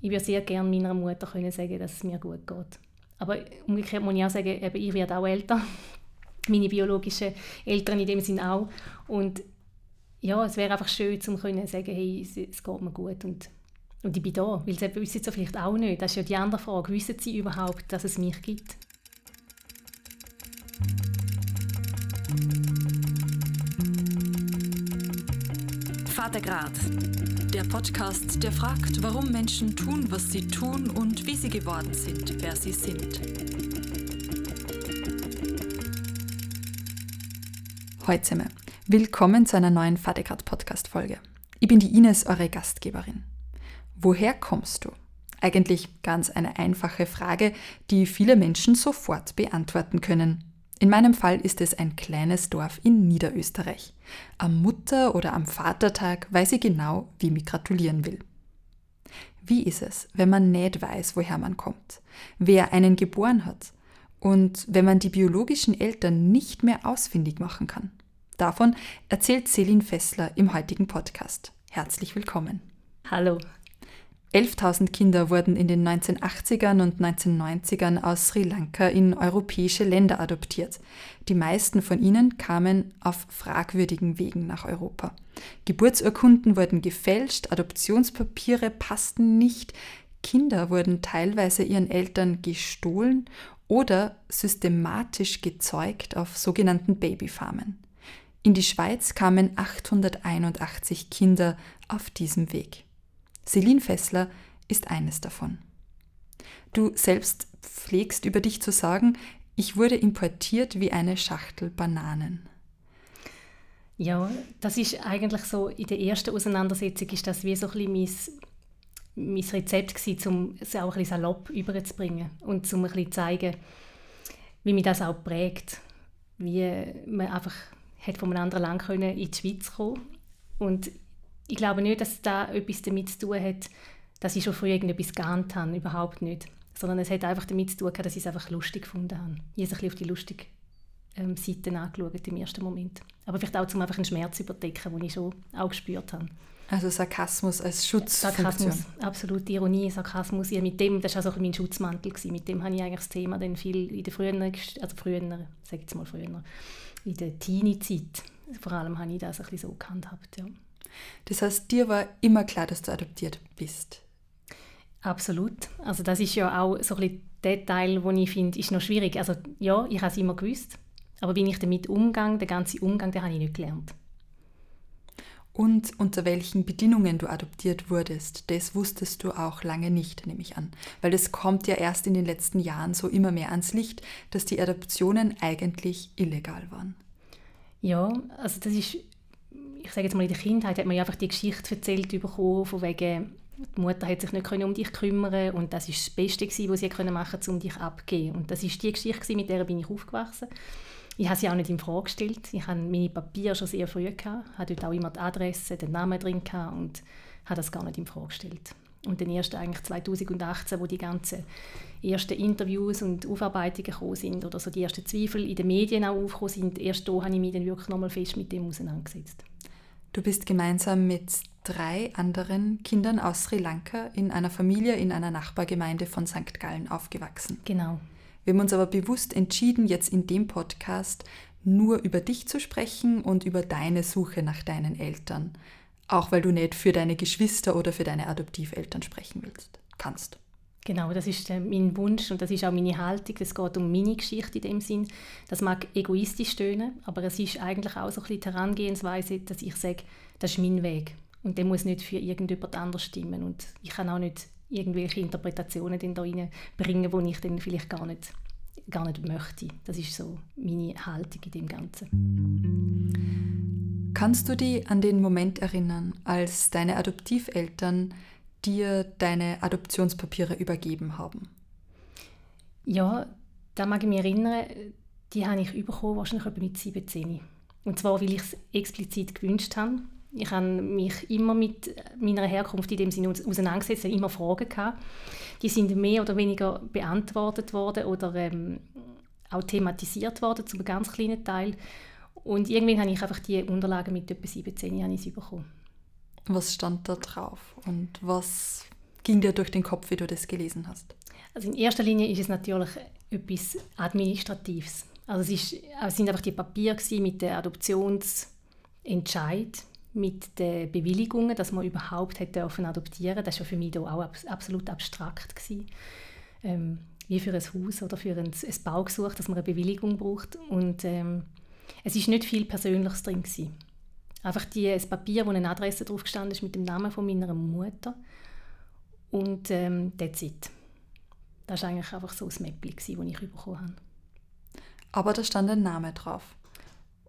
Ich würde sehr gerne meiner Mutter können sagen, dass es mir gut geht. Aber umgekehrt muss ich auch sagen, eben, ich werde auch älter. Meine biologischen Eltern in dem Sinn auch. Und ja, es wäre einfach schön, zu können sagen, hey, es, es geht mir gut und, und ich bin da. Weil sie wissen sie vielleicht auch nicht. Das ist ja die andere Frage. Wissen sie überhaupt, dass es mich gibt? Vatergrad, der Podcast, der fragt, warum Menschen tun, was sie tun und wie sie geworden sind, wer sie sind. Heute zusammen. Willkommen zu einer neuen Vatergrad Podcast Folge. Ich bin die Ines, eure Gastgeberin. Woher kommst du? Eigentlich ganz eine einfache Frage, die viele Menschen sofort beantworten können. In meinem Fall ist es ein kleines Dorf in Niederösterreich. Am Mutter- oder am Vatertag weiß ich genau, wie mich gratulieren will. Wie ist es, wenn man nicht weiß, woher man kommt, wer einen geboren hat und wenn man die biologischen Eltern nicht mehr ausfindig machen kann? Davon erzählt Celine Fessler im heutigen Podcast. Herzlich willkommen. Hallo. 11.000 Kinder wurden in den 1980ern und 1990ern aus Sri Lanka in europäische Länder adoptiert. Die meisten von ihnen kamen auf fragwürdigen Wegen nach Europa. Geburtsurkunden wurden gefälscht, Adoptionspapiere passten nicht, Kinder wurden teilweise ihren Eltern gestohlen oder systematisch gezeugt auf sogenannten Babyfarmen. In die Schweiz kamen 881 Kinder auf diesem Weg. Celine Fessler ist eines davon. Du selbst pflegst über dich zu sagen, ich wurde importiert wie eine Schachtel Bananen. Ja, das ist eigentlich so, in der ersten Auseinandersetzung ist das wie so ein bisschen mein, mein Rezept gewesen, um es auch ein bisschen salopp überzubringen und um ein bisschen zu zeigen, wie mich das auch prägt. Wie man einfach hat von einem anderen Land können in die Schweiz kommen und ich glaube nicht, dass da etwas damit zu tun hat, dass ich schon früher irgendetwas geahnt habe, überhaupt nicht. Sondern es hat einfach damit zu tun, dass ich es einfach lustig gefunden habe. Ich habe es ein bisschen auf die lustige ähm, Seite angeschaut im ersten Moment. Aber vielleicht auch, um einfach einen Schmerz zu überdecken, den ich schon auch gespürt habe. Also Sarkasmus als Schutz. Sarkasmus, absolut. Ironie, Sarkasmus. Ja, mit dem, das war also mein Schutzmantel. Gewesen. Mit dem habe ich eigentlich das Thema dann viel in der frühen, also früher, sage jetzt mal früher, in der Teenie-Zeit, vor allem habe ich das ein bisschen so gehandhabt, ja. Das heißt, dir war immer klar, dass du adoptiert bist. Absolut. Also das ist ja auch so ein bisschen der Teil, den ich finde, ist noch schwierig. Also ja, ich habe es immer gewusst, aber wie ich damit umgehe, der ganze Umgang, den habe ich nicht gelernt. Und unter welchen Bedingungen du adoptiert wurdest, das wusstest du auch lange nicht, nehme ich an. Weil das kommt ja erst in den letzten Jahren so immer mehr ans Licht, dass die Adoptionen eigentlich illegal waren. Ja, also das ist ich sage jetzt mal, in der Kindheit hat man ja einfach die Geschichte erzählt bekommen, von wegen, die Mutter hat sich nicht um dich kümmern und das ist das Beste gewesen, was sie machen konnte, um dich abzugeben. Und das ist die Geschichte mit der bin ich aufgewachsen. Ich habe sie auch nicht in Frage gestellt. Ich hatte meine Papiere schon sehr früh gehabt, hatte dort auch immer die Adresse, den Namen drin gehabt und habe das gar nicht in Frage gestellt. Und dann erst eigentlich 2018, wo die ganzen ersten Interviews und Aufarbeitungen gekommen sind oder so die ersten Zweifel in den Medien auch aufgekommen sind, erst da habe ich mich dann wirklich nochmal fest mit dem auseinandergesetzt. Du bist gemeinsam mit drei anderen Kindern aus Sri Lanka in einer Familie in einer Nachbargemeinde von St. Gallen aufgewachsen. Genau. Wir haben uns aber bewusst entschieden, jetzt in dem Podcast nur über dich zu sprechen und über deine Suche nach deinen Eltern. Auch weil du nicht für deine Geschwister oder für deine Adoptiveltern sprechen willst, kannst. Genau, das ist äh, mein Wunsch und das ist auch meine Haltung. Es geht um meine Geschichte in dem Sinn. Das mag egoistisch tönen, aber es ist eigentlich auch so ein bisschen die Herangehensweise, dass ich sage, das ist mein Weg und der muss nicht für irgendjemand anders stimmen und ich kann auch nicht irgendwelche Interpretationen da reinbringen, die ich dann vielleicht gar nicht, gar nicht möchte. Das ist so meine Haltung in dem Ganzen. Kannst du dich an den Moment erinnern, als deine Adoptiveltern dir deine Adoptionspapiere übergeben haben? Ja, da mag ich mich erinnern, die habe ich bekommen, wahrscheinlich etwa mit 17. Und zwar, weil ich es explizit gewünscht habe. Ich habe mich immer mit meiner Herkunft in dem Sinne auseinandergesetzt, habe immer Fragen gehabt. Die sind mehr oder weniger beantwortet worden oder ähm, auch thematisiert worden, zu einem ganz kleinen Teil. Und irgendwann habe ich einfach die Unterlagen mit etwa 17 Jahren bekommen. Was stand da drauf und was ging dir durch den Kopf, wie du das gelesen hast? Also in erster Linie ist es natürlich etwas Administratives. Also es, ist, es sind einfach die Papiere mit dem Adoptionsentscheid, mit den Bewilligungen, dass man überhaupt hätte dürfen adoptieren. Das war für mich auch absolut abstrakt gewesen. Ähm, wie für ein Haus oder für ein, ein Baugesuch, dass man eine Bewilligung braucht. Und ähm, es ist nicht viel Persönliches drin gewesen. Einfach die, ein Papier, wo eine Adresse drauf gestanden ist mit dem Namen von meiner Mutter. Und ähm, that's it. Das war eigentlich einfach so ein Mäppchen, das ich bekommen habe. Aber da stand ein Name drauf.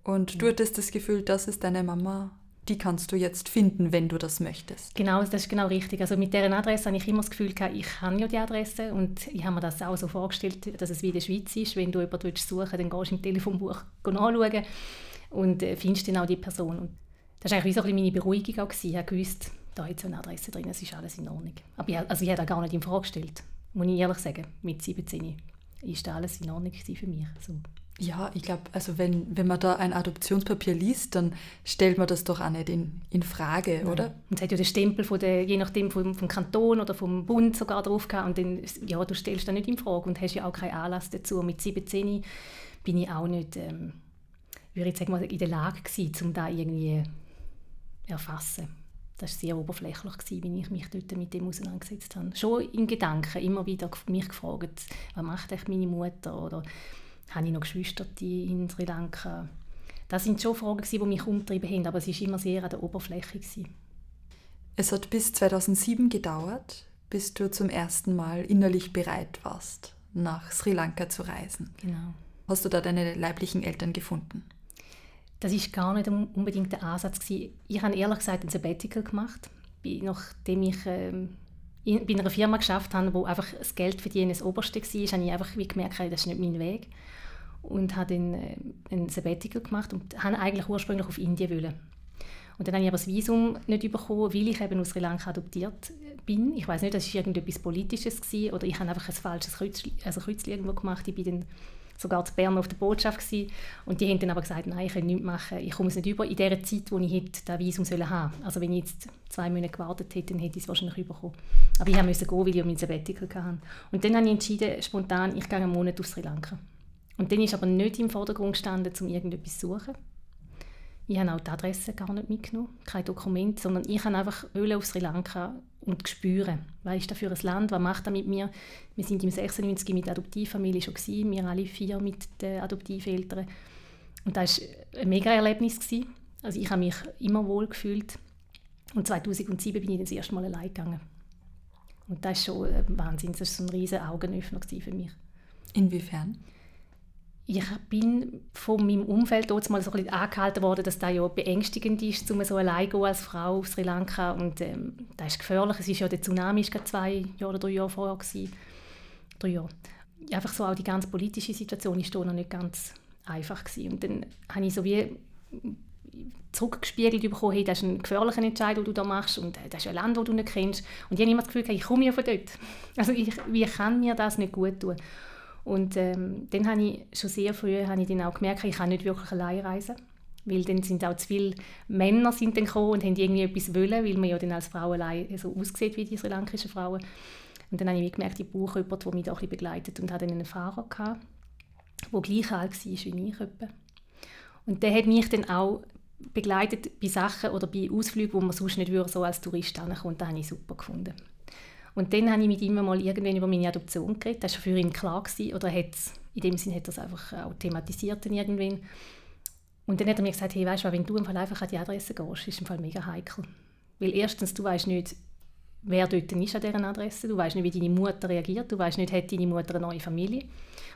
Und ja. du hattest das Gefühl, das ist deine Mama, die kannst du jetzt finden, wenn du das möchtest. Genau, das ist genau richtig. Also mit dieser Adresse habe ich immer das Gefühl gehabt, ich habe ja die Adresse und ich habe mir das auch so vorgestellt, dass es wie in der Schweiz ist. Wenn du jemanden suchen dann gehst du im Telefonbuch nachschauen und äh, findest dann auch die Person. Und das war eigentlich wie so ein meine Beruhigung auch. Ich habe gewusst, da hat so eine Adresse drin, es ist alles in Ordnung. Aber ich, also ich habe das gar nicht in Frage gestellt, muss ich ehrlich sagen. Mit 17 ist das alles in Ordnung für mich. So. Ja, ich glaube, also wenn, wenn man da ein Adoptionspapier liest, dann stellt man das doch auch nicht in, in Frage, oder? Und es hat ja den Stempel von der, je nachdem vom, vom Kanton oder vom Bund sogar drauf gehabt und dann, ja, du stellst das nicht in Frage und hast ja auch keinen Anlass dazu. Mit 17 bin ich auch nicht, ähm, würde ich sagen, in der Lage gewesen, um da irgendwie erfassen. Das war sehr oberflächlich, gewesen, wie ich mich dort mit dem auseinandergesetzt habe. Schon in Gedanken immer wieder mich gefragt, was macht meine Mutter oder habe ich noch Geschwister in Sri Lanka? Das sind schon Fragen, die mich umgetrieben haben, aber es war immer sehr an der Oberfläche. Es hat bis 2007 gedauert, bis du zum ersten Mal innerlich bereit warst, nach Sri Lanka zu reisen. Genau. Hast du da deine leiblichen Eltern gefunden? Das ist gar nicht unbedingt der Ansatz gewesen. Ich habe ehrlich gesagt ein Sabbatical gemacht, nachdem ich ähm, in, bei einer Firma geschafft habe, wo einfach das Geld verdienen das Oberste war, habe ich einfach wie gemerkt, das ist nicht mein Weg und habe dann äh, ein Sabbatical gemacht und habe eigentlich ursprünglich auf Indien wollen. Und dann habe ich aber das Visum nicht bekommen, weil ich eben aus Sri Lanka adoptiert bin. Ich weiß nicht, das war irgendetwas Politisches gewesen, oder ich habe einfach ein falsches Kreuzchen, also Kreuzchen irgendwo gemacht. Ich bin dann sogar zu Bern auf der Botschaft gewesen. und die haben dann aber gesagt, nein, ich kann nichts machen, ich komme es nicht über in der Zeit, wo ich hätte das Visum sollen haben. Also wenn ich jetzt zwei Monate gewartet hätte, dann hätte ich es wahrscheinlich bekommen. Aber ich musste gehen, weil ich mein Sabbatical hatte. Und dann habe ich entschieden, spontan, ich gehe einen Monat auf Sri Lanka. Und dann ist aber nicht im Vordergrund gestanden, um irgendetwas zu suchen. Ich habe auch die Adresse gar nicht mitgenommen, kein Dokument, sondern ich habe einfach auf Sri Lanka und spüren, was ist das für ein Land, was macht das mit mir. Wir sind im 96 mit der Adoptivfamilie schon gewesen, wir alle vier mit den Adoptiveltern. Und das war ein mega Erlebnis. Gewesen. Also ich habe mich immer wohl gefühlt. Und 2007 bin ich das erste Mal allein gegangen. Und das ist schon ein Wahnsinn, das war so ein riesen Augenöffner für mich. Inwiefern? Ich bin von meinem Umfeld dort mal so ein bisschen angehalten worden, dass das ja beängstigend ist, um so allein gehen als Frau auf Sri Lanka und ähm, das ist gefährlich. Es ist ja der Tsunami ist zwei Jahre oder drei Jahre vorher gewesen. Drei Jahre. Einfach so auch die ganze politische Situation ist da noch nicht ganz einfach gewesen. und dann habe ich so wie zurückgespiegelt bekommen, hey, das ist ein gefährlicher Entscheid, den du da machst und das ist ein Land, das du nicht kennst und ich habe immer das Gefühl, ich komme ja von dort. Also ich, wie kann mir das nicht gut tun? Und ähm, dann habe ich schon sehr früh habe ich dann auch gemerkt, ich kann nicht wirklich allein reisen. Weil dann sind auch zu viele Männer sind dann gekommen und haben irgendwie etwas wollen, weil man ja dann als Frau allein so aussieht wie die sri lankischen Frauen. Und dann habe ich gemerkt, ich brauche jemanden, der mich da ein begleitet. Und hatte dann einen Fahrer, gehabt, der gleich alt war wie ich. Etwa. Und der hat mich dann auch begleitet bei Sachen oder bei Ausflügen, wo man sonst nicht so als Tourist ankommt. Das habe ich super gefunden. Und dann habe ich mit ihm mal irgendwann über meine Adoption geredet. Das war für ihn klar gewesen, oder hat in dem Sinne hat er es einfach auch thematisiert dann irgendwann. Und dann hat er mir gesagt, hey, weißt du, wenn du im Fall einfach an die Adresse gehst, ist im Fall mega heikel. Weil erstens, du weißt nicht, wer dort ist an dieser Adresse, du weißt nicht, wie deine Mutter reagiert, du weißt nicht, hat deine Mutter eine neue Familie.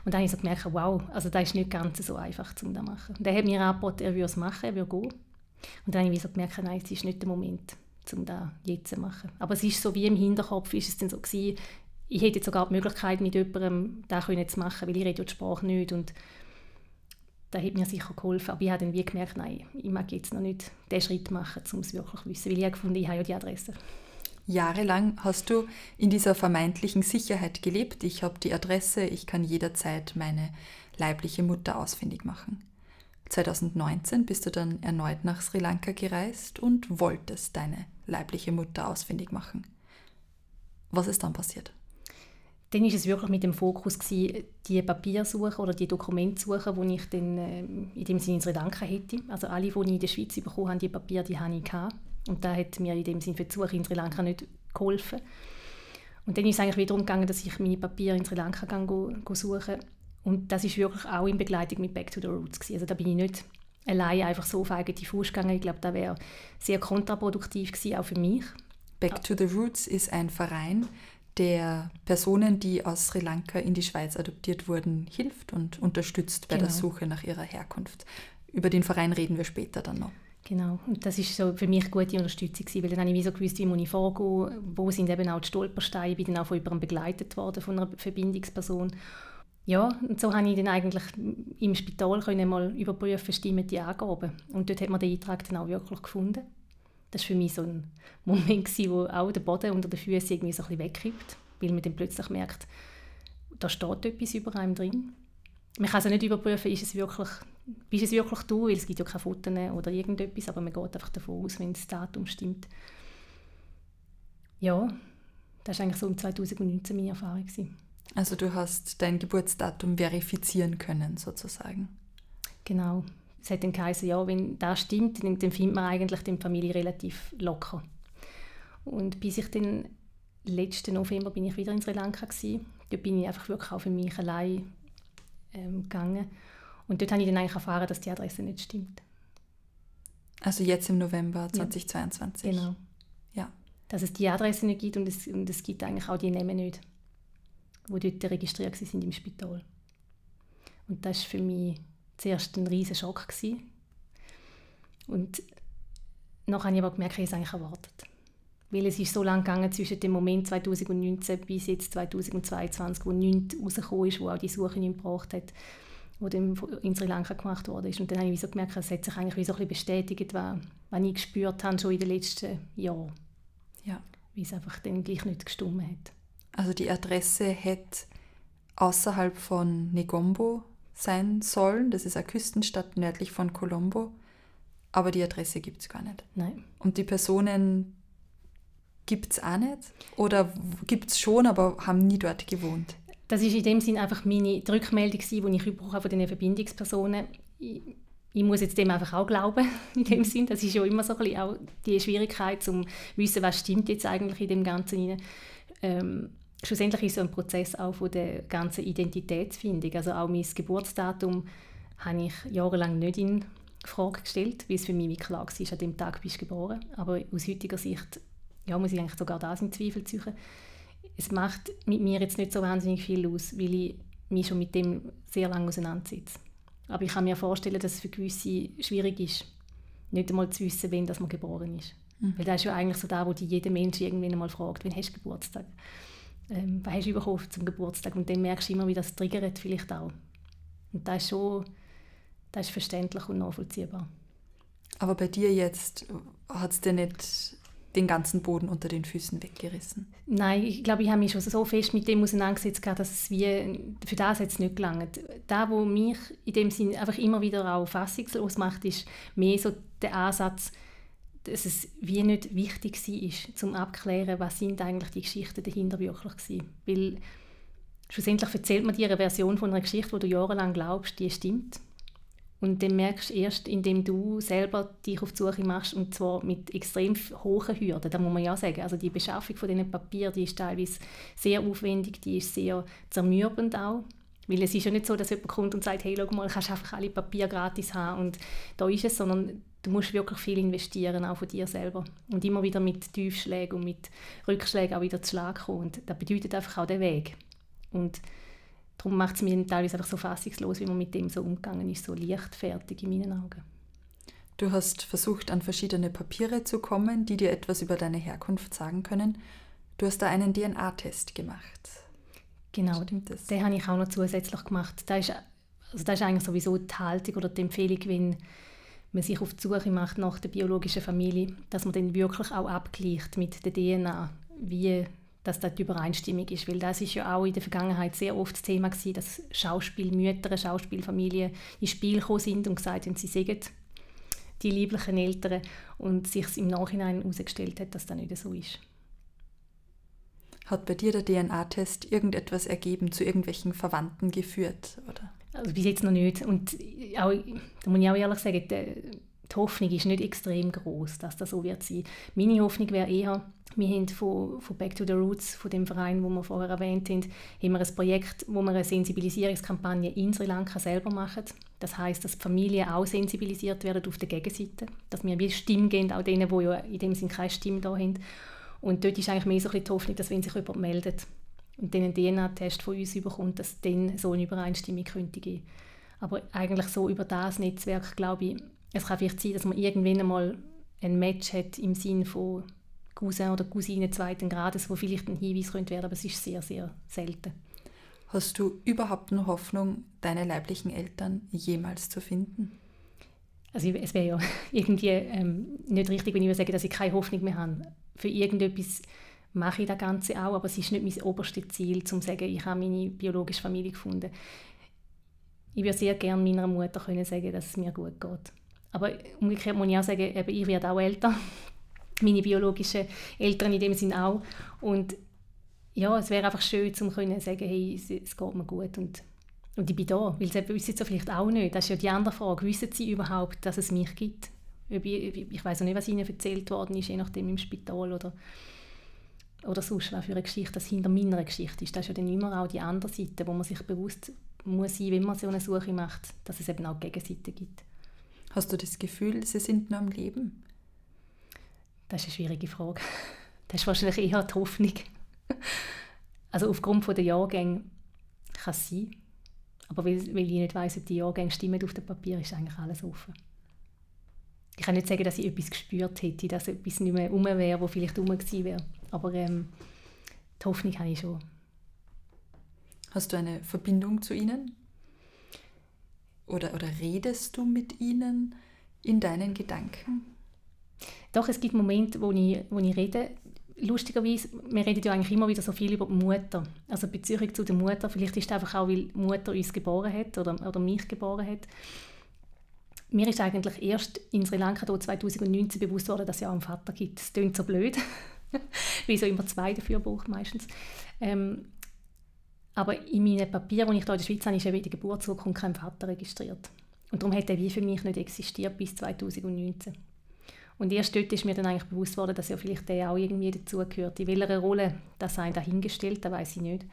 Und dann habe ich so gemerkt, wow, also das ist nicht ganz so einfach, um das zu machen. Und er hat mir angeboten, er würde es machen, er würde gehen. Und dann habe ich so gemerkt, nein, es ist nicht der Moment um das jetzt zu machen. Aber es ist so wie im Hinterkopf, ist es dann so gewesen, ich hätte jetzt sogar die Möglichkeit, mit jemandem das zu machen, weil ich rede die Sprache nicht und da hat mir sicher geholfen. Aber ich habe dann wie gemerkt, nein, ich mag jetzt noch nicht den Schritt machen, um es wirklich zu wissen, weil ich habe gefunden, ich habe ja die Adresse. Jahrelang hast du in dieser vermeintlichen Sicherheit gelebt. Ich habe die Adresse, ich kann jederzeit meine leibliche Mutter ausfindig machen. 2019 bist du dann erneut nach Sri Lanka gereist und wolltest deine leibliche Mutter ausfindig machen. Was ist dann passiert? Dann war es wirklich mit dem Fokus, gewesen, die Papiersuche oder die Dokumentsuche, die ich dann äh, in dem Sinne in Sri Lanka hätte. Also alle, die ich in der Schweiz bekommen habe, die Papiere, die habe ich. Und da hat mir in dem Sinne für die Suche in Sri Lanka nicht geholfen. Und dann ist es eigentlich wiederum gegangen, dass ich meine Papiere in Sri Lanka go, go suchen Und das ist wirklich auch in Begleitung mit Back to the Roots. Gewesen. Also da bin ich nicht allein einfach so auf eigene Fuß gegangen. Ich glaube, das wäre sehr kontraproduktiv gewesen, auch für mich. Back to the Roots ist ein Verein, der Personen, die aus Sri Lanka in die Schweiz adoptiert wurden, hilft und unterstützt bei genau. der Suche nach ihrer Herkunft. Über den Verein reden wir später dann noch. Genau, und das ist so für mich gute Unterstützung weil dann habe ich wie so gewusst, wie muss ich vorgehen, wo sind eben auch die Stolpersteine, ich bin dann auch von jemandem begleitet worden, von einer Verbindungsperson. Ja, und so habe ich dann eigentlich im Spital können mal überprüfen, stimmen die Angaben. Und dort hat man den Eintrag dann auch wirklich gefunden. Das war für mich so ein Moment, gewesen, wo auch der Boden unter den Füßen irgendwie so ein bisschen wegkippt, weil man dann plötzlich merkt, da steht etwas über einem drin. Man kann also nicht überprüfen, ist es wirklich, bist es wirklich du, weil es gibt ja keine Fotos oder irgendetwas, aber man geht einfach davon aus, wenn das Datum stimmt. Ja, das war eigentlich so im 2019 meine Erfahrung. Gewesen. Also du hast dein Geburtsdatum verifizieren können, sozusagen. Genau es hat dann geheißen, ja, wenn das stimmt, dann, dann findet man eigentlich die Familie relativ locker. Und bis ich dann letzten November bin ich wieder in Sri Lanka gewesen. Dort bin ich einfach wirklich auch für mich allein ähm, gegangen. Und dort habe ich dann eigentlich erfahren, dass die Adresse nicht stimmt. Also jetzt im November 2022? Ja, genau. Ja. Dass es die Adresse nicht gibt und es, und es gibt eigentlich auch die Namen nicht, die dort registriert sind im Spital. Und das ist für mich zuerst ein riesiger Schock. Gewesen. Und nachher habe ich aber gemerkt, ich habe es eigentlich erwartet. Weil es ist so lange gegangen zwischen dem Moment 2019 bis jetzt 2022, wo nichts rausgekommen ist, wo auch die Suche nicht gebraucht hat, wo dann in Sri Lanka gemacht wurde. Und dann habe ich so gemerkt, es hat sich eigentlich wie so ein bisschen bestätigt, was, was ich gespürt habe schon in den letzten Jahren. Ja. Wie es einfach dann gleich nicht gestimmt hat. Also die Adresse hat außerhalb von Negombo sein sollen. Das ist eine Küstenstadt nördlich von Colombo. Aber die Adresse gibt es gar nicht. Nein. Und die Personen gibt es auch nicht? Oder gibt es schon, aber haben nie dort gewohnt? Das ist in dem Sinn einfach meine Rückmeldung, die ich bekommen von diesen Verbindungspersonen. Ich, ich muss jetzt dem einfach auch glauben, in dem Sinn. Das ist ja immer so ein bisschen auch die Schwierigkeit, um zu wissen, was stimmt jetzt eigentlich in dem Ganzen. Ähm, schlussendlich ist es ein Prozess auch von der ganzen Identitätsfindung. Also auch mein Geburtsdatum habe ich jahrelang nicht in Frage gestellt, weil es für mich klar war, an dem Tag bist du geboren. Aber aus heutiger Sicht ja, muss ich eigentlich sogar das in Zweifel ziehen. Es macht mit mir jetzt nicht so wahnsinnig viel aus, weil ich mich schon mit dem sehr lange auseinandersetze. Aber ich kann mir vorstellen, dass es für gewisse schwierig ist, nicht einmal zu wissen, wann man geboren ist. Mhm. Weil das ist ja eigentlich so da, wo die jeder Mensch irgendwann einmal fragt, wann hast du Geburtstag? Ähm, was hast du bekommen zum Geburtstag? Und dann merkst du immer, wie das triggert vielleicht auch. Und das ist schon das ist verständlich und nachvollziehbar. Aber bei dir jetzt hat es dir nicht den ganzen Boden unter den Füßen weggerissen? Nein, ich glaube, ich habe mich schon so fest mit dem auseinandergesetzt, dass es wie, für das jetzt nicht gelangt. Da, wo mich in dem Sinn einfach immer wieder auch fassungslos macht, ist mehr so der Ansatz, dass es wie nicht wichtig war, zum abklären, was sind eigentlich die Geschichten dahinter wirklich waren. Weil schlussendlich erzählt man dir eine Version von einer Geschichte, die du jahrelang glaubst, die stimmt. Und dann merkst du erst, indem du selber dich auf die Suche machst, und zwar mit extrem hohen Hürden, da muss man ja sagen. Also die Beschaffung von diesen Papieren, die ist teilweise sehr aufwendig, die ist sehr zermürbend auch. Weil es ist ja nicht so, dass jemand kommt und sagt, hey, schau mal, kannst einfach alle Papiere gratis haben und da ist es, sondern du musst wirklich viel investieren, auch von dir selber. Und immer wieder mit Tiefschlägen und mit Rückschlägen auch wieder zu Schlag kommen. Und das bedeutet einfach auch den Weg. Und darum macht es mich teilweise einfach so fassungslos, wie man mit dem so umgegangen ist, so leichtfertig in meinen Augen. Du hast versucht, an verschiedene Papiere zu kommen, die dir etwas über deine Herkunft sagen können. Du hast da einen DNA-Test gemacht. Genau, Stimmt das? den habe ich auch noch zusätzlich gemacht. Das ist, also ist eigentlich sowieso die Haltung oder die Empfehlung, wenn man sich auf die Suche macht nach der biologischen Familie, dass man dann wirklich auch abgleicht mit der DNA, wie dass das die Übereinstimmung ist. Weil das ist ja auch in der Vergangenheit sehr oft das Thema gewesen, dass Schauspielmütter, Schauspielfamilien ins Spiel gekommen sind und gesagt haben, sie sägen die lieblichen Eltern und sich im Nachhinein herausgestellt hat, dass das nicht so ist. Hat bei dir der DNA-Test irgendetwas ergeben, zu irgendwelchen Verwandten geführt? Oder? Also bis jetzt noch nicht. Und auch, da muss ich auch ehrlich sagen, die, die Hoffnung ist nicht extrem groß, dass das so wird sein. Meine Hoffnung wäre eher, wir haben von, von Back to the Roots, von dem Verein, wo wir vorher erwähnt haben, haben wir ein Projekt, wo wir eine Sensibilisierungskampagne in Sri Lanka selber machen. Das heißt, dass die Familien auch sensibilisiert werden auf der Gegenseite, dass wir wie Stimme geben, auch denen, die ja in dem Sinne keine Stimme da haben. Und dort ist eigentlich mehr so die Hoffnung, dass wenn sich jemand meldet und dann einen DNA-Test von uns überkommt, dass dann so eine Übereinstimmung könnte geben. Aber eigentlich so über das Netzwerk, glaube ich, es kann vielleicht sein, dass man irgendwann einmal ein Match hat im Sinne von Cousin oder Cousine zweiten Grades, wo vielleicht ein Hinweis könnte werden, aber es ist sehr, sehr selten. Hast du überhaupt noch Hoffnung, deine leiblichen Eltern jemals zu finden? Also es wäre ja irgendwie ähm, nicht richtig, wenn ich sage, dass ich keine Hoffnung mehr habe. Für irgendetwas mache ich das Ganze auch, aber es ist nicht mein oberstes Ziel, um zu sagen, ich habe meine biologische Familie gefunden. Ich würde sehr gerne meiner Mutter können sagen, dass es mir gut geht. Aber umgekehrt muss ich auch sagen, eben, ich werde auch älter. Meine biologischen Eltern in dem Sinn auch. Und ja, es wäre einfach schön, zu können sagen, hey, es, es, geht mir gut und, und ich bin da. Weil sie wissen es vielleicht auch nicht. Das ist ja die andere Frage. Wissen sie überhaupt, dass es mich gibt? Ich, ich weiß auch nicht, was ihnen erzählt worden ist, je nachdem im Spital oder, oder sonst, was für eine Geschichte das hinter meiner Geschichte ist. Das ist ja dann immer auch die andere Seite, wo man sich bewusst muss sein, wenn man so eine Suche macht, dass es eben auch Gegenseiten gibt. Hast du das Gefühl, sie sind noch am Leben? Das ist eine schwierige Frage. Das ist wahrscheinlich eher die Hoffnung. Also aufgrund der Jahrgänge kann es sein. Aber weil, weil ich nicht weiss, ob die Jahrgänge stimmen auf dem Papier, ist eigentlich alles offen. Ich kann nicht sagen, dass ich etwas gespürt hätte, dass etwas nicht mehr rum wäre, wo vielleicht rum gewesen wäre. Aber ähm, die Hoffnung habe ich schon. Hast du eine Verbindung zu ihnen? Oder, oder redest du mit ihnen in deinen Gedanken? Doch, es gibt Momente, wo ich, wo ich rede. Lustigerweise, wir reden ja eigentlich immer wieder so viel über die Mutter. Also Beziehung zu der Mutter. Vielleicht ist es einfach auch, weil die Mutter uns geboren hat oder, oder mich geboren hat. Mir ist eigentlich erst in Sri Lanka 2019 bewusst worden, dass es ja auch einen Vater gibt. Das klingt so blöd, wie so immer zwei dafür braucht meistens. Ähm, aber in meinen Papieren, die ich hier in der Schweiz habe, ist eben die Geburtsurkunde kein Vater registriert. Und darum hat er wie für mich nicht existiert bis 2019. Und erst dort ist mir dann eigentlich bewusst worden, dass ja vielleicht der auch irgendwie dazugehört. In welcher Rolle das sei dahingestellt, das weiß ich nicht.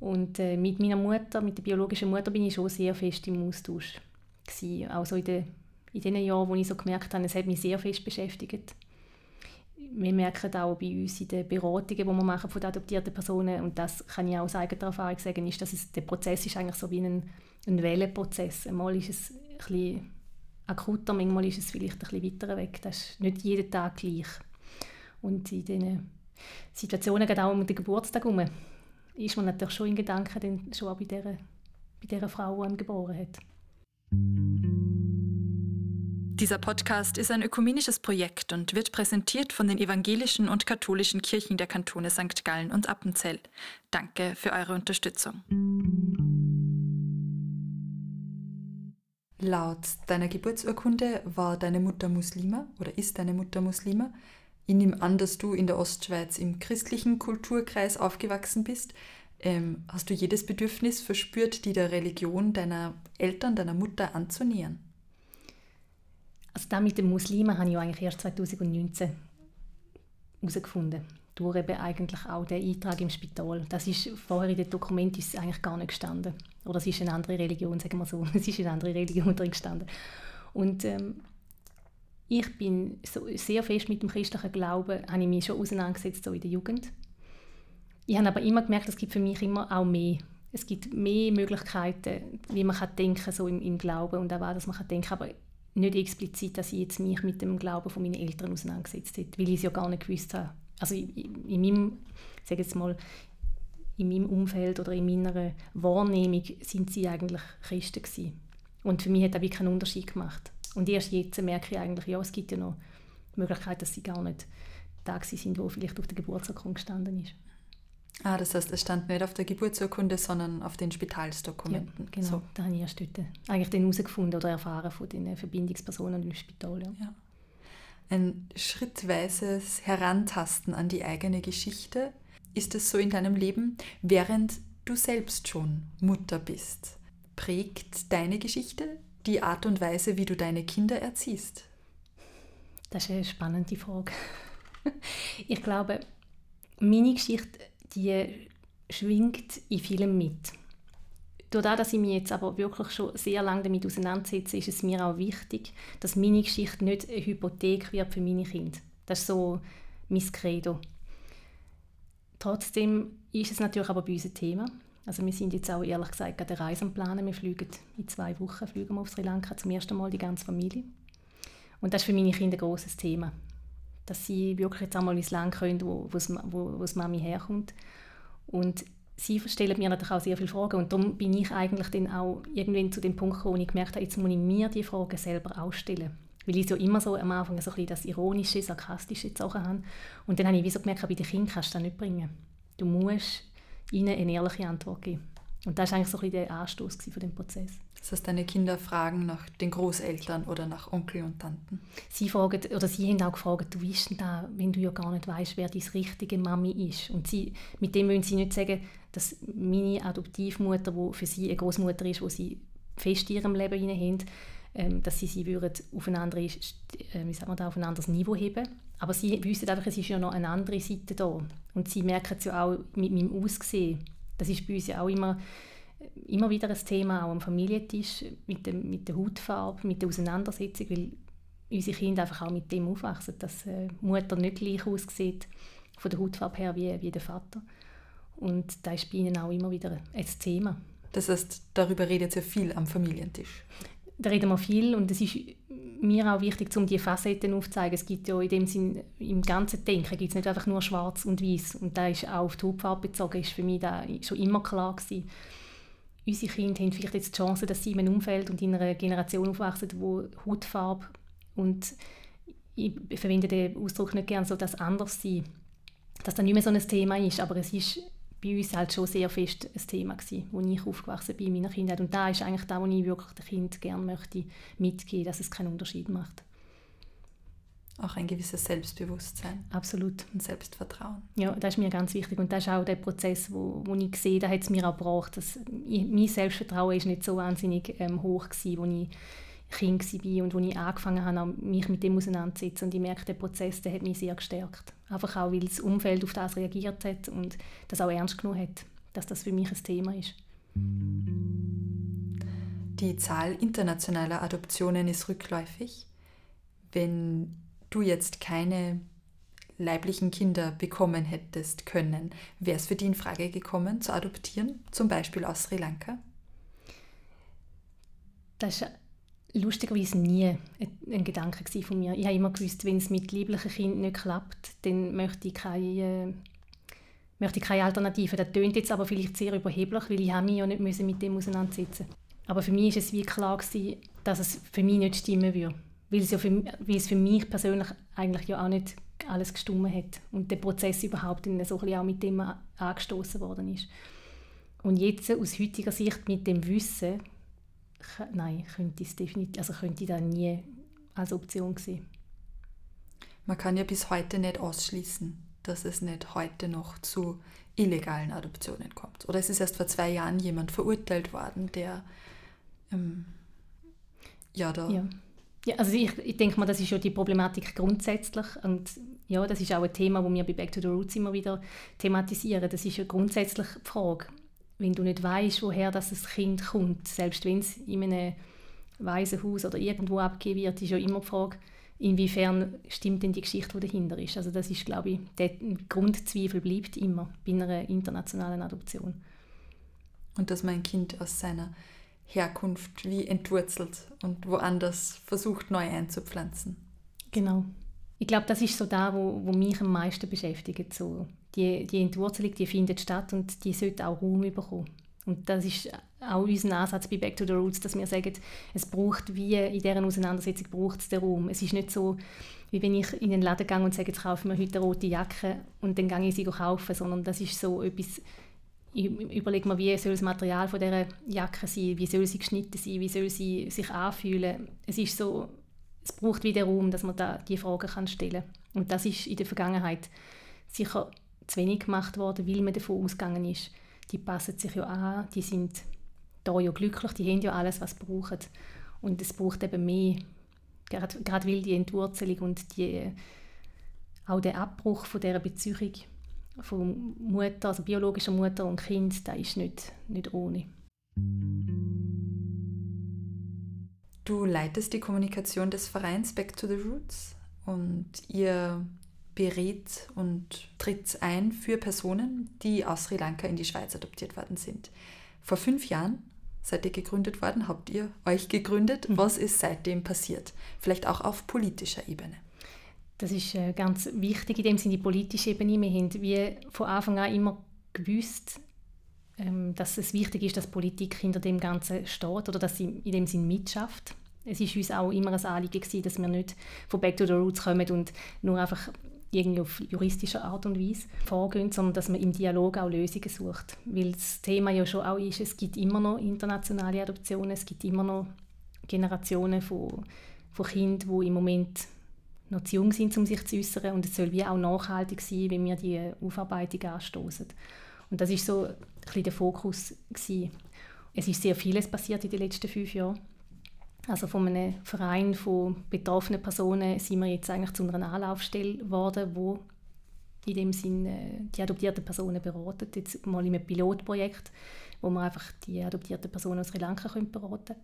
Und äh, mit meiner Mutter, mit der biologischen Mutter, bin ich schon sehr fest im Austausch gewesen. Auch so in, den, in den Jahren, wo ich so gemerkt habe, es hat mich sehr fest beschäftigt wir merken auch bei uns in den Beratungen, die wir machen von den adoptierten Personen, und das kann ich auch aus eigener Erfahrung sagen, ist, dass es, der Prozess ist eigentlich so wie ein, ein Wellenprozess. Einmal ist es ein bisschen akuter, manchmal ist es vielleicht ein bisschen weiter weg. Das ist nicht jeden Tag gleich. Und in diesen Situationen, gerade auch um den Geburtstag herum, ist man natürlich schon in Gedanken dann schon auch bei dieser, bei dieser Frau, die einem geboren hat. Dieser Podcast ist ein ökumenisches Projekt und wird präsentiert von den evangelischen und katholischen Kirchen der Kantone St. Gallen und Appenzell. Danke für eure Unterstützung. Laut deiner Geburtsurkunde war deine Mutter Muslima oder ist deine Mutter Muslima. Ich nehme an, dass du in der Ostschweiz im christlichen Kulturkreis aufgewachsen bist. Ähm, hast du jedes Bedürfnis verspürt, die der Religion deiner Eltern, deiner Mutter anzunähern? Also das mit den Muslimen habe ich eigentlich erst 2019 herausgefunden. Durch eben eigentlich auch den Eintrag im Spital. Das ist vorher in den Dokumenten ist eigentlich gar nicht gestanden. Oder es ist eine andere Religion, sagen wir so. Es ist eine andere Religion drin gestanden. Und ähm, ich bin so sehr fest mit dem christlichen Glauben, habe ich mich schon auseinandergesetzt so in der Jugend. Ich habe aber immer gemerkt, es gibt für mich immer auch mehr. Es gibt mehr Möglichkeiten, wie man kann denken so im, im Glauben und auch, dass man kann denken. Aber nicht explizit, dass ich jetzt mich mit dem Glauben von meinen Eltern auseinandergesetzt habe, weil ich es ja gar nicht gewusst habe. Also in, in meinem, sage jetzt mal, in meinem Umfeld oder in meiner Wahrnehmung sind sie eigentlich Christen gewesen. Und für mich hat das wirklich keinen Unterschied gemacht. Und erst jetzt merke ich eigentlich, ja, es gibt ja noch die Möglichkeit, dass sie gar nicht da sind, wo vielleicht auf der Geburtsurkunde gestanden ist. Ah, das heißt, es stand nicht auf der Geburtsurkunde, sondern auf den Spitalsdokumenten. Ja, genau, so. da habe ich erst dort eigentlich den herausgefunden oder erfahren von den Verbindungspersonen im Spital. Ja. ja. Ein schrittweises Herantasten an die eigene Geschichte. ist es so in deinem Leben, während du selbst schon Mutter bist? Prägt deine Geschichte die Art und Weise, wie du deine Kinder erziehst? Das ist eine spannende Frage. Ich glaube, meine Geschichte, die schwingt in vielem mit. Dadurch, dass ich mich jetzt aber wirklich schon sehr lange damit auseinandersetze, ist es mir auch wichtig, dass meine Geschichte nicht eine Hypothek wird für meine Kinder. Das ist so mein Credo. Trotzdem ist es natürlich aber bei uns ein Thema. Also wir sind jetzt auch ehrlich gesagt gerade eine Reise am Planen. Wir fliegen in zwei Wochen fliegen wir auf Sri Lanka zum ersten Mal die ganze Familie. Und das ist für meine Kinder ein großes Thema. Dass sie wirklich jetzt einmal ins Land können, wo, wo, wo, Mami herkommt. Und sie stellen mir natürlich auch sehr viele Fragen. Und darum bin ich eigentlich dann auch irgendwann zu dem Punkt gekommen, wo ich gemerkt habe, jetzt muss ich mir die Fragen selber ausstellen. Weil ich so immer so am Anfang so ein das ironische, sarkastische Sachen habe. Und dann habe ich wie so gemerkt, bei den Kindern kannst du das nicht bringen. Du musst ihnen eine ehrliche Antwort geben. Und das war eigentlich so ein bisschen der Anstoß von dem Prozess. Das heißt, deine Kinder fragen nach den Großeltern oder nach Onkel und Tanten? Sie fragen, oder sie haben auch gefragt, du weißt da, wenn du ja gar nicht weißt, wer deine richtige Mami ist. Und sie, mit dem wollen sie nicht sagen, dass meine Adoptivmutter, die für sie eine Großmutter ist, die sie fest in ihrem Leben haben, ähm, dass sie sie würden auf ein, anderes, äh, wie sagt man da, auf ein anderes Niveau heben. Aber sie wissen einfach, es ist ja noch eine andere Seite da. Und sie merken es ja auch mit meinem Aussehen. Das ist bei uns ja auch immer, immer wieder ein Thema, auch am Familientisch, mit, dem, mit der Hautfarbe, mit der Auseinandersetzung, weil unsere Kinder einfach auch mit dem aufwachsen, dass die äh, Mutter nicht gleich aussieht von der Hautfarbe her wie, wie der Vater. Und da ist bei ihnen auch immer wieder ein Thema. Das heißt, darüber redet ihr viel am Familientisch? Da reden wir viel und es ist mir auch wichtig, um diese Facetten aufzuzeigen. Es gibt ja in dem Sinn, im ganzen Denken gibt es nicht einfach nur schwarz und weiß und da ist auch auf die Hautfarbe bezogen, ist für mich da schon immer klar gewesen. Unsere Kinder haben vielleicht jetzt die Chance, dass sie in einem Umfeld und in einer Generation aufwachsen, wo Hautfarbe und ich verwende den Ausdruck nicht gerne so, das Anderssein, dass das nicht mehr so ein Thema ist, aber es ist bei uns halt schon sehr fest ein Thema gewesen, wo ich aufgewachsen bin in meiner Kindheit. Und da ist eigentlich da, wo ich wirklich dem Kind gerne möchte mitgeben, dass es keinen Unterschied macht. Auch ein gewisses Selbstbewusstsein. Absolut. Und Selbstvertrauen. Ja, das ist mir ganz wichtig. Und das ist auch der Prozess, wo, wo ich sehe, da hat es mir auch gebraucht. Dass ich, mein Selbstvertrauen ist nicht so wahnsinnig ähm, hoch gewesen, wo ich Kind war und wo ich angefangen habe, mich mit dem auseinanderzusetzen. Und ich merke, der Prozess der hat mich sehr gestärkt. Einfach auch, weil das Umfeld auf das reagiert hat und das auch ernst genommen hat, dass das für mich ein Thema ist. Die Zahl internationaler Adoptionen ist rückläufig. Wenn du jetzt keine leiblichen Kinder bekommen hättest können, wäre es für dich in Frage gekommen, zu adoptieren, zum Beispiel aus Sri Lanka? Das ist lustigerweise nie ein Gedanke von mir. Ich habe immer gewusst, wenn es mit lieblichen Kindern nicht klappt, dann möchte ich keine, möchte ich keine Alternative. Das tönt jetzt aber vielleicht sehr überheblich, weil ich mich ja nicht mit dem auseinandersetzen Aber für mich war es wie klar dass es für mich nicht stimmen würde. Weil es, ja für, weil es für mich persönlich eigentlich ja auch nicht alles gestimmt hat und der Prozess überhaupt in so ein auch mit dem angestoßen worden ist. Und jetzt aus heutiger Sicht mit dem Wissen, nein, könnte ich definitiv, also könnte ich da nie als Option sehen. Man kann ja bis heute nicht ausschließen, dass es nicht heute noch zu illegalen Adoptionen kommt. Oder es ist erst vor zwei Jahren jemand verurteilt worden, der ähm, ja da. Ja. Ja also ich, ich denke mal, das ist ja die Problematik grundsätzlich und ja, das ist auch ein Thema, das wir bei Back to the Roots immer wieder thematisieren. Das ist ja grundsätzlich die Frage, wenn du nicht weißt, woher das Kind kommt, selbst wenn es in einem Waisenhaus oder irgendwo abgegeben wird, ist ja immer die Frage, inwiefern stimmt denn die Geschichte, die dahinter ist. Also das ist, glaube ich, der Grundzweifel bleibt immer bei einer internationalen Adoption. Und dass man ein Kind aus seiner Herkunft wie entwurzelt und woanders versucht, neu einzupflanzen. Genau. Ich glaube, das ist so da, wo, wo mich am meisten beschäftigt. So die, die Entwurzelung die findet statt und die sollte auch Raum bekommen. Und das ist auch unser Ansatz bei Back to the Roots, dass wir sagen, es braucht wie in dieser Auseinandersetzung braucht es den Raum. Es ist nicht so, wie wenn ich in den Laden gehe und sage, jetzt kaufe mir heute eine rote Jacke und dann gehe ich sie kaufen, sondern das ist so etwas, ich überlege mir, wie soll das Material von dieser Jacke sein, wie soll sie geschnitten sein, wie soll sie sich anfühlen. Es ist so, es braucht wieder Raum, dass man da die Fragen kann stellen kann. Und das ist in der Vergangenheit sicher zu wenig gemacht worden, weil man davon ausgegangen ist, die passen sich ja an, die sind da ja glücklich, die haben ja alles, was sie brauchen. Und es braucht eben mehr, gerade, gerade weil die Entwurzelung und die, auch der Abbruch von dieser Beziehung von Mutter, also biologischer Mutter und Kind, da ist nicht, nicht ohne. Du leitest die Kommunikation des Vereins Back to the Roots und ihr berät und tritt ein für Personen, die aus Sri Lanka in die Schweiz adoptiert worden sind. Vor fünf Jahren seid ihr gegründet worden, habt ihr euch gegründet. Mhm. Was ist seitdem passiert? Vielleicht auch auf politischer Ebene. Das ist äh, ganz wichtig in dem Sinne die politische Ebene. Wir haben wie von Anfang an immer gewusst, ähm, dass es wichtig ist, dass Politik hinter dem Ganzen steht oder dass sie in dem Sinn mitschafft. Es ist uns auch immer ein Anliegen gewesen, dass wir nicht von Back to the Roots kommen und nur einfach irgendwie auf juristische Art und Weise vorgehen, sondern dass man im Dialog auch Lösungen sucht. Weil das Thema ja schon auch ist, es gibt immer noch internationale Adoptionen, es gibt immer noch Generationen von, von Kindern, die im Moment noch zu jung sind, um sich zu äußern und es soll wie auch nachhaltig sein, wenn wir die Aufarbeitung anstoßen. Und das ist so ein bisschen der Fokus gewesen. Es ist sehr vieles passiert in den letzten fünf Jahren. Also von einem Verein von betroffenen Personen sind wir jetzt eigentlich zu einer Anlaufstelle geworden, wo in dem Sinne die adoptierten Personen beraten. Jetzt mal in einem Pilotprojekt, wo wir einfach die adoptierten Personen aus Sri Lanka können beraten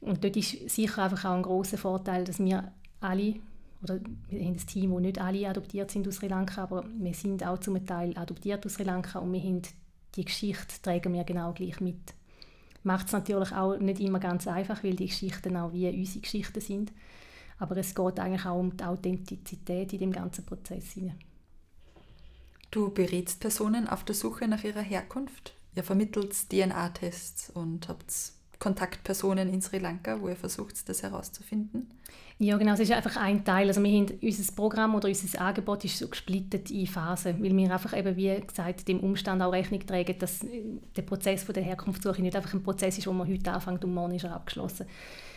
Und dort ist sicher einfach auch ein großer Vorteil, dass wir alle, oder wir haben ein Team, wo nicht alle adoptiert sind aus Sri Lanka, aber wir sind auch zum Teil adoptiert aus Sri Lanka und wir haben die Geschichte tragen wir genau gleich mit macht es natürlich auch nicht immer ganz einfach, weil die Geschichten auch wie unsere Geschichten sind. Aber es geht eigentlich auch um die Authentizität in dem ganzen Prozess. Du berätst Personen auf der Suche nach ihrer Herkunft. Ihr vermittelt DNA-Tests und habt Kontaktpersonen in Sri Lanka, wo ihr versucht, das herauszufinden? Ja, genau. Es ist einfach ein Teil. Also wir haben unser Programm oder unser Angebot ist so gesplittet in Phasen, weil wir einfach eben, wie gesagt, dem Umstand auch Rechnung tragen, dass der Prozess von der Herkunftssuche nicht einfach ein Prozess ist, wo man heute anfängt und morgen ist er abgeschlossen,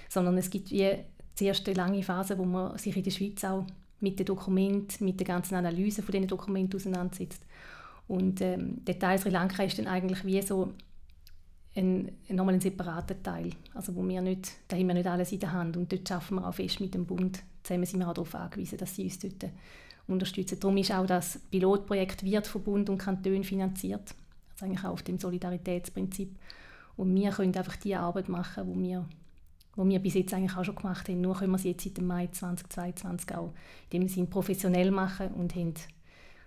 sondern es gibt wie die erste lange Phase, wo man sich in der Schweiz auch mit den Dokumenten, mit der ganzen Analyse von diesen Dokumenten auseinandersetzt. Und ähm, der Teil Sri Lanka ist dann eigentlich wie so ein, nochmal ein separater Teil, also wo wir nicht, da haben wir nicht alles in der Hand und dort arbeiten wir auch fest mit dem Bund. Zusammen sind wir auch darauf angewiesen, dass sie uns dort unterstützen. Darum ist auch das Pilotprojekt wird von Bund und Kanton finanziert, also eigentlich auch auf dem Solidaritätsprinzip. Und wir können einfach die Arbeit machen, wo wir, wo wir bis jetzt eigentlich auch schon gemacht haben. Nur können wir sie jetzt seit dem Mai 2022 auch in dem Sinn professionell machen und haben eine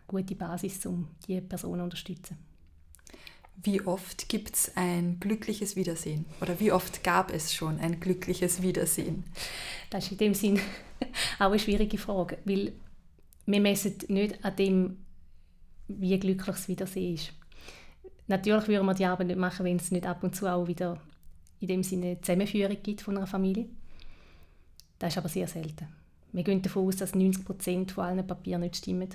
gute Basis, um diese Personen zu unterstützen. Wie oft gibt es ein glückliches Wiedersehen? Oder wie oft gab es schon ein glückliches Wiedersehen? Das ist in dem Sinn auch eine schwierige Frage, weil wir messen nicht an dem, wie glücklich das Wiedersehen ist. Natürlich würden wir die Arbeit nicht machen, wenn es nicht ab und zu auch wieder in dem Sinne eine Zusammenführung gibt von einer Familie. Das ist aber sehr selten. Wir gehen davon aus, dass 90 Prozent von allen Papieren nicht stimmen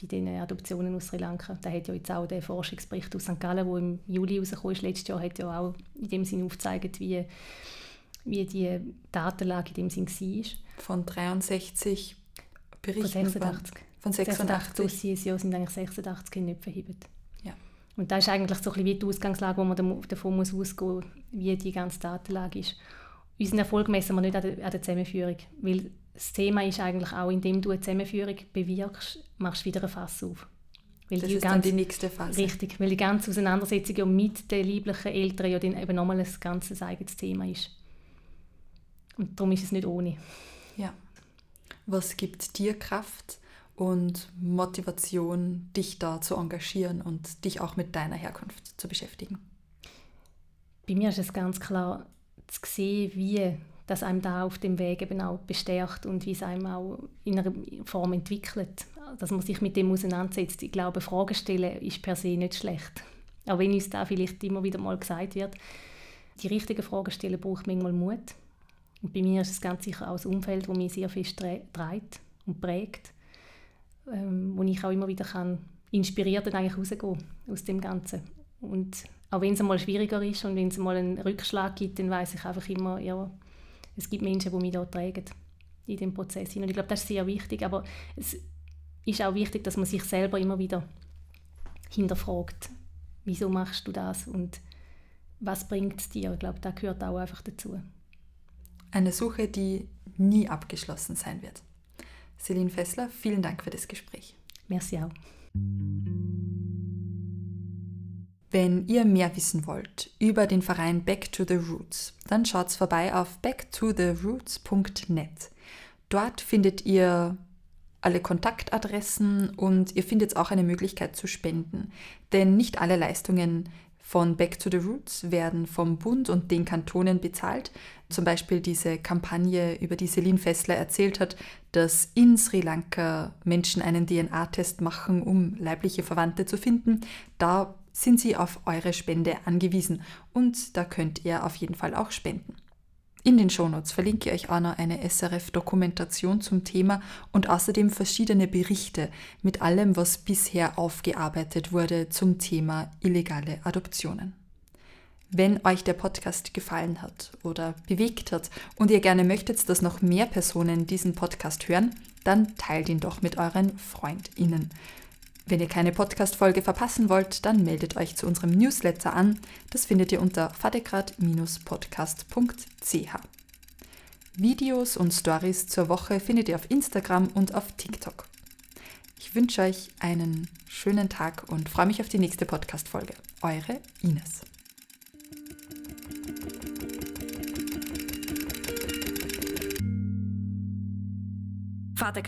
bei den Adoptionen aus Sri Lanka. Da hat ja jetzt auch der Forschungsbericht aus St. Gallen, der im Juli rausgekommen ist, letztes Jahr, hat ja auch in dem Sinne aufgezeigt, wie, wie die Datenlage in dem Sinn war. Von 63 Berichten? Von 86. Von 86. 86 Dossiers ja, sind eigentlich 86 nicht verhebt. Ja. Und das ist eigentlich so ein bisschen wie die Ausgangslage, wo man davon muss ausgehen muss, wie die ganze Datenlage ist. Unseren Erfolg messen wir nicht an der, an der Zusammenführung, weil das Thema ist eigentlich auch, indem du eine Zusammenführung bewirkst, machst du wieder ein Fass auf. Weil das ist ganz, dann die nächste Phase. Richtig, weil die ganze Auseinandersetzung mit den lieblichen Eltern ja dann eben nochmal ein ganzes eigenes Thema ist. Und darum ist es nicht ohne. Ja. Was gibt dir Kraft und Motivation, dich da zu engagieren und dich auch mit deiner Herkunft zu beschäftigen? Bei mir ist es ganz klar zu sehen, wie das einem da auf dem Weg eben auch bestärkt und wie es einem auch in einer Form entwickelt, dass man sich mit dem auseinandersetzt. Ich glaube, Fragen stellen ist per se nicht schlecht. Auch wenn uns da vielleicht immer wieder mal gesagt wird, die richtigen Fragen stellen braucht manchmal Mut. Und bei mir ist es ganz sicher auch das Umfeld, das mich sehr fest trägt und prägt, ähm, wo ich auch immer wieder kann inspiriert dann eigentlich rausgehen aus dem Ganzen. Und auch wenn es einmal schwieriger ist und wenn es mal einen Rückschlag gibt, dann weiß ich einfach immer, ja, es gibt Menschen, die mich da tragen in dem Prozess. Und ich glaube, das ist sehr wichtig. Aber es ist auch wichtig, dass man sich selber immer wieder hinterfragt, wieso machst du das und was bringt es dir? Ich glaube, da gehört auch einfach dazu. Eine Suche, die nie abgeschlossen sein wird. Celine Fessler, vielen Dank für das Gespräch. Merci auch. Wenn ihr mehr wissen wollt über den Verein Back to the Roots, dann schaut vorbei auf backtotheroots.net. Dort findet ihr alle Kontaktadressen und ihr findet auch eine Möglichkeit zu spenden. Denn nicht alle Leistungen von Back to the Roots werden vom Bund und den Kantonen bezahlt. Zum Beispiel diese Kampagne, über die Celine Fessler erzählt hat, dass in Sri Lanka Menschen einen DNA-Test machen, um leibliche Verwandte zu finden. Da sind Sie auf eure Spende angewiesen und da könnt ihr auf jeden Fall auch spenden. In den Shownotes verlinke ich euch auch noch eine SRF-Dokumentation zum Thema und außerdem verschiedene Berichte mit allem, was bisher aufgearbeitet wurde zum Thema illegale Adoptionen. Wenn euch der Podcast gefallen hat oder bewegt hat und ihr gerne möchtet, dass noch mehr Personen diesen Podcast hören, dann teilt ihn doch mit euren FreundInnen. Wenn ihr keine Podcast-Folge verpassen wollt, dann meldet euch zu unserem Newsletter an. Das findet ihr unter fadegrad-podcast.ch. Videos und Stories zur Woche findet ihr auf Instagram und auf TikTok. Ich wünsche euch einen schönen Tag und freue mich auf die nächste Podcast-Folge. Eure Ines. Vater